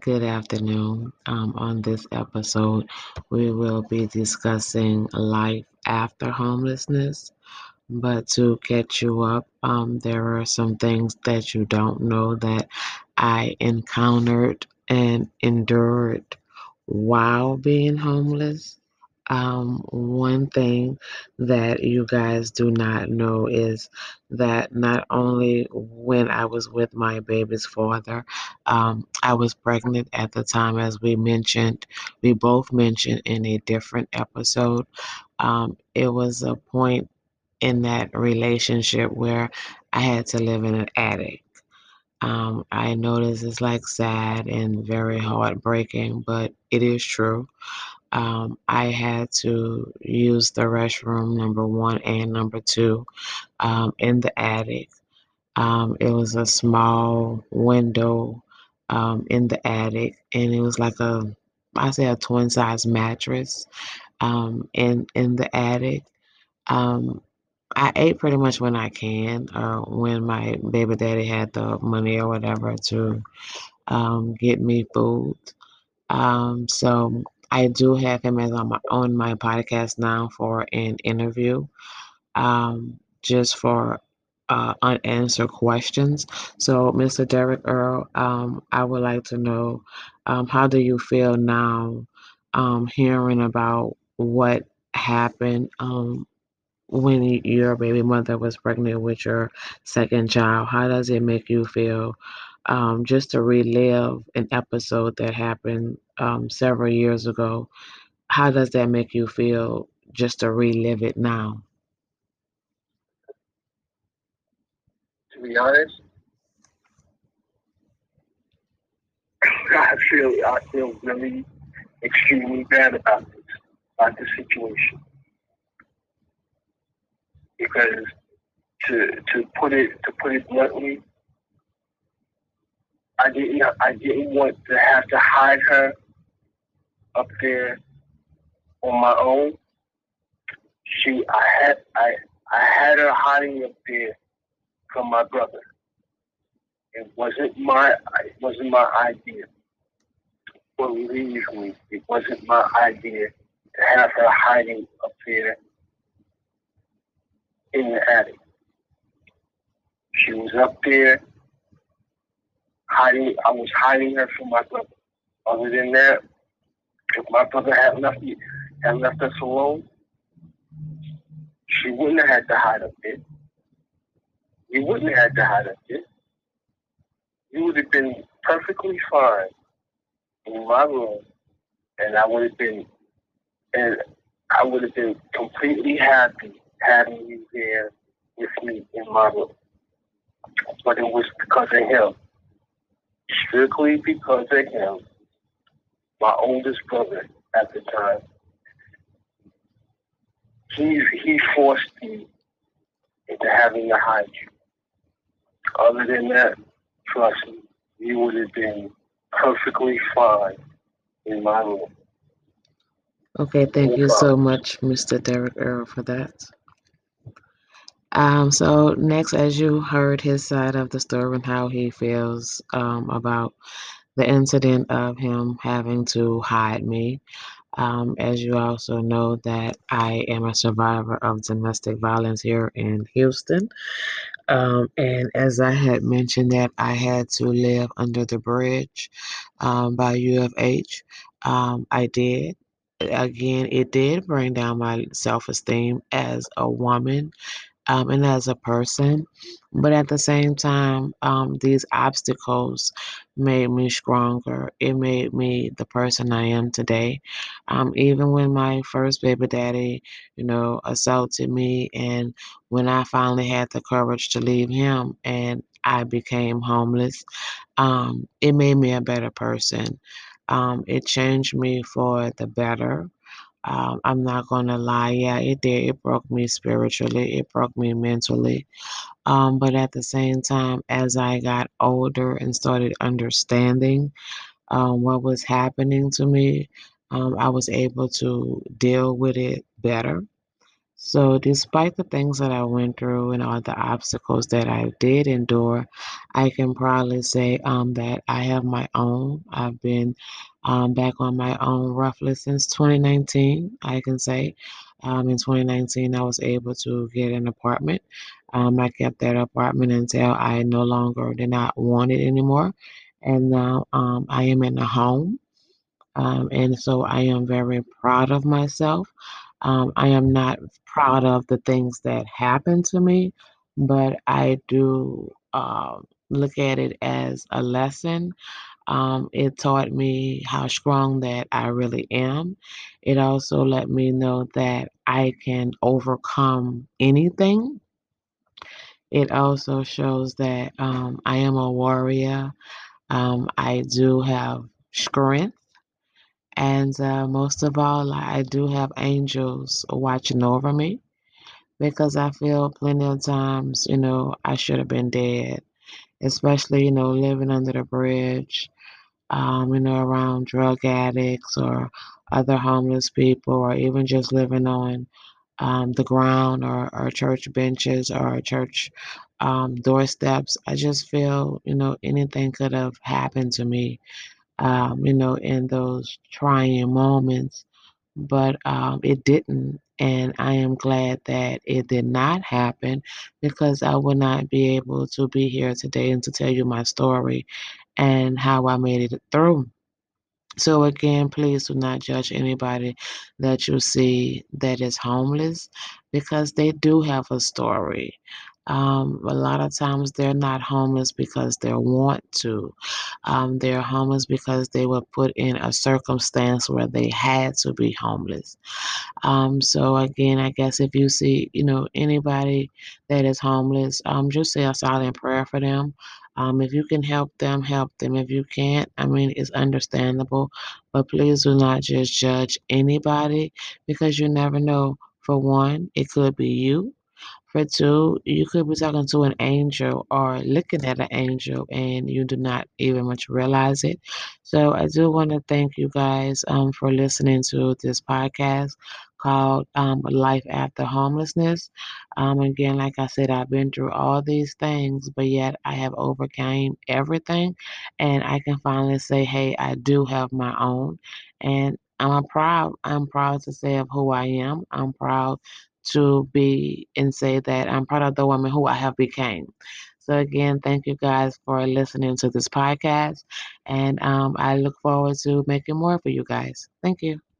Good afternoon. Um, on this episode, we will be discussing life after homelessness. But to catch you up, um, there are some things that you don't know that I encountered and endured while being homeless. Um, one thing that you guys do not know is that not only when I was with my baby's father, um, I was pregnant at the time, as we mentioned, we both mentioned in a different episode. Um, it was a point in that relationship where I had to live in an attic. Um, I know this is like sad and very heartbreaking, but it is true. Um, I had to use the restroom, number one and number two, um, in the attic. Um, it was a small window um, in the attic, and it was like a, I say a twin size mattress um, in in the attic. Um, I ate pretty much when I can, or when my baby daddy had the money or whatever to get me food. So I do have him as on my on my podcast now for an interview, um, just for uh, unanswered questions. So, Mr. Derek Earl, um, I would like to know um, how do you feel now um, hearing about what happened um, when your baby mother was pregnant with your second child? How does it make you feel um, just to relive an episode that happened um, several years ago? How does that make you feel just to relive it now? To be honest, I feel I feel really extremely bad about this, about this situation. Because to to put it to put it bluntly, I didn't I didn't want to have to hide her up there on my own. She I had I I had her hiding up there from my brother. It wasn't my it wasn't my idea. Believe me, it wasn't my idea to have her hiding up there in the attic. She was up there hiding. I was hiding her from my brother. Other than that, if my brother had left me, had left us alone, she wouldn't have had to hide up there. You wouldn't have had to hide up there. You would have been perfectly fine in my room, and I would have been, and I would have been completely happy having you there with me in my room. But it was because of him, strictly because of him, my oldest brother at the time. He he forced me into having to hide you. Other than that, trust me, you would have been perfectly fine in my room. Okay, thank No you so much, Mr. Derek Earl, for that. Um, so next, as you heard his side of the story and how he feels um, about the incident of him having to hide me, um, as you also know that I am a survivor of domestic violence here in Houston. Um, and as I had mentioned that I had to live under the bridge um, by U of H, um, I did. Again, it did bring down my self-esteem as a woman um, and as a person. But at the same time, um, these obstacles made me stronger. It made me the person I am today. Um, even when my first baby daddy, you know, assaulted me, and when I finally had the courage to leave him and I became homeless, um, it made me a better person. Um, it changed me for the better. Um, I'm not gonna lie, yeah, it did. It broke me spiritually, it broke me mentally. Um, but at the same time, as I got older and started understanding um, what was happening to me, um, I was able to deal with it better. So, despite the things that I went through and all the obstacles that I did endure, I can proudly say um, that I have my own. I've been um, back on my own roughly since 2019. I can say um, in 2019, I was able to get an apartment. Um, I kept that apartment until I no longer did not want it anymore. And now um, I am in a home. Um, and so I am very proud of myself. Um, I am not proud of the things that happened to me, but I do uh, look at it as a lesson. Um, it taught me how strong that I really am. It also let me know that I can overcome anything. It also shows that um, I am a warrior. Um, I do have strength. And uh, most of all, I do have angels watching over me because I feel plenty of times, you know, I should have been dead, especially, you know, living under the bridge, um, you know, around drug addicts or other homeless people, or even just living on um, the ground or, or church benches or church um, doorsteps. I just feel, you know, anything could have happened to me um, you know, in those trying moments, but um, it didn't. And I am glad that it did not happen because I would not be able to be here today and to tell you my story and how I made it through. So again, please do not judge anybody that you see that is homeless because they do have a story. Um, a lot of times they're not homeless because they want to. Um, they're homeless because they were put in a circumstance where they had to be homeless. Um, so again, I guess if you see, you know, anybody that is homeless, um, just say a silent prayer for them. Um, if you can help them, help them. If you can't, I mean, it's understandable, but please do not just judge anybody because you never know. For one, it could be you. For two, you could be talking to an angel or looking at an angel and you do not even much realize it. So I do want to thank you guys um, for listening to this podcast called um, Life After Homelessness. Um, again, like I said, I've been through all these things, but yet I have overcame everything. And I can finally say, hey, I do have my own. And I'm proud. I'm proud to say of who I am. I'm proud to be and say that I'm proud of the woman who I have became. So again, thank you guys for listening to this podcast, and um, I look forward to making more for you guys. Thank you.